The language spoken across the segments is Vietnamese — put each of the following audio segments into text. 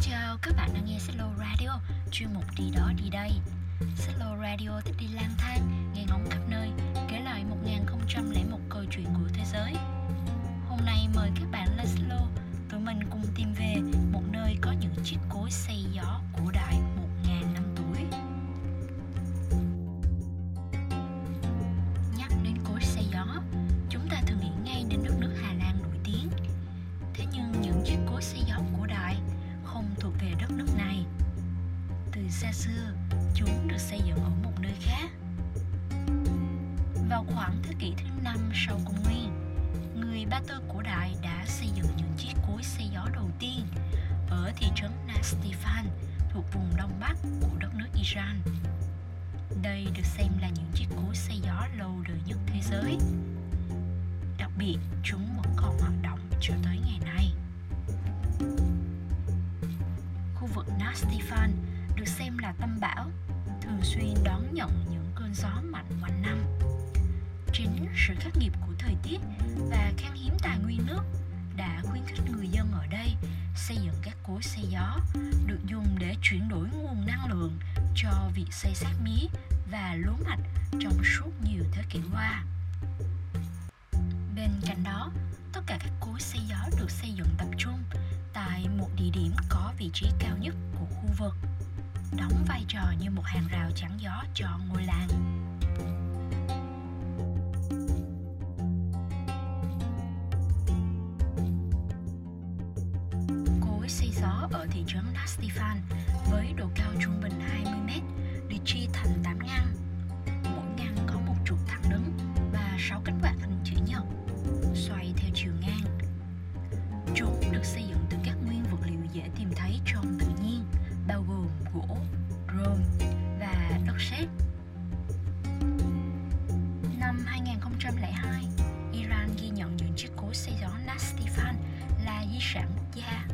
Xin chào các bạn đang nghe Solo Radio, chuyên mục đi đó đi đây. Solo Radio thích đi lang thang, nghe ngóng khắp nơi, kể lại 1001 câu chuyện của thế giới. Hôm nay mời các bạn lên Solo, tụi mình cùng tìm về một nơi có những chiếc cối xây gió của xa xưa, chúng được xây dựng ở một nơi khác. Vào khoảng thế kỷ thứ năm sau công nguyên, người Ba Tư cổ đại đã xây dựng những chiếc cối xây gió đầu tiên ở thị trấn Nastifan thuộc vùng đông bắc của đất nước Iran. Đây được xem là những chiếc cối xây gió lâu đời nhất thế giới. Đặc biệt, chúng vẫn còn hoạt động cho tới ngày nay. Khu vực Nastifan được xem là tâm bão, thường xuyên đón nhận những cơn gió mạnh quanh năm. Chính sự khắc nghiệt của thời tiết và khan hiếm tài nguyên nước đã khuyến khích người dân ở đây xây dựng các cối xây gió được dùng để chuyển đổi nguồn năng lượng cho việc xây xác mía và lúa mạch trong suốt nhiều thế kỷ qua. Bên cạnh đó, tất cả các cối xây gió được xây dựng tập trung tại một địa điểm có vị trí cao nhất của khu vực, đóng vai trò như một hàng rào chắn gió cho ngôi làng. Cối xây gió ở thị trấn Nastifan với độ cao trung bình 20m được chia thành 8 ngăn. Mỗi ngăn có một trụ thẳng đứng và 6 cánh quạt bao gồm gỗ, rơm và đất sét. Năm 2002, Iran ghi nhận những chiếc cối xây gió Nastifan là di sản quốc gia.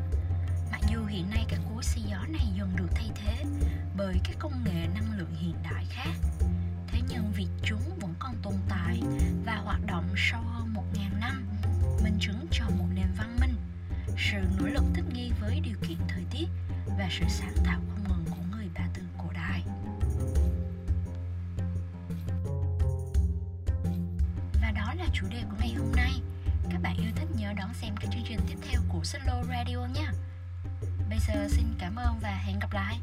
Mặc dù hiện nay các cối xây gió này dần được thay thế bởi các công nghệ năng lượng hiện đại khác, thế nhưng việc chúng vẫn còn tồn tại và hoạt động sau hơn 1.000 năm, minh chứng cho một nền văn minh, sự nỗ lực và sự sáng tạo không ngừng của người Ba Tư cổ đại. Và đó là chủ đề của ngày hôm nay. Các bạn yêu thích nhớ đón xem các chương trình tiếp theo của Solo Radio nha. Bây giờ xin cảm ơn và hẹn gặp lại.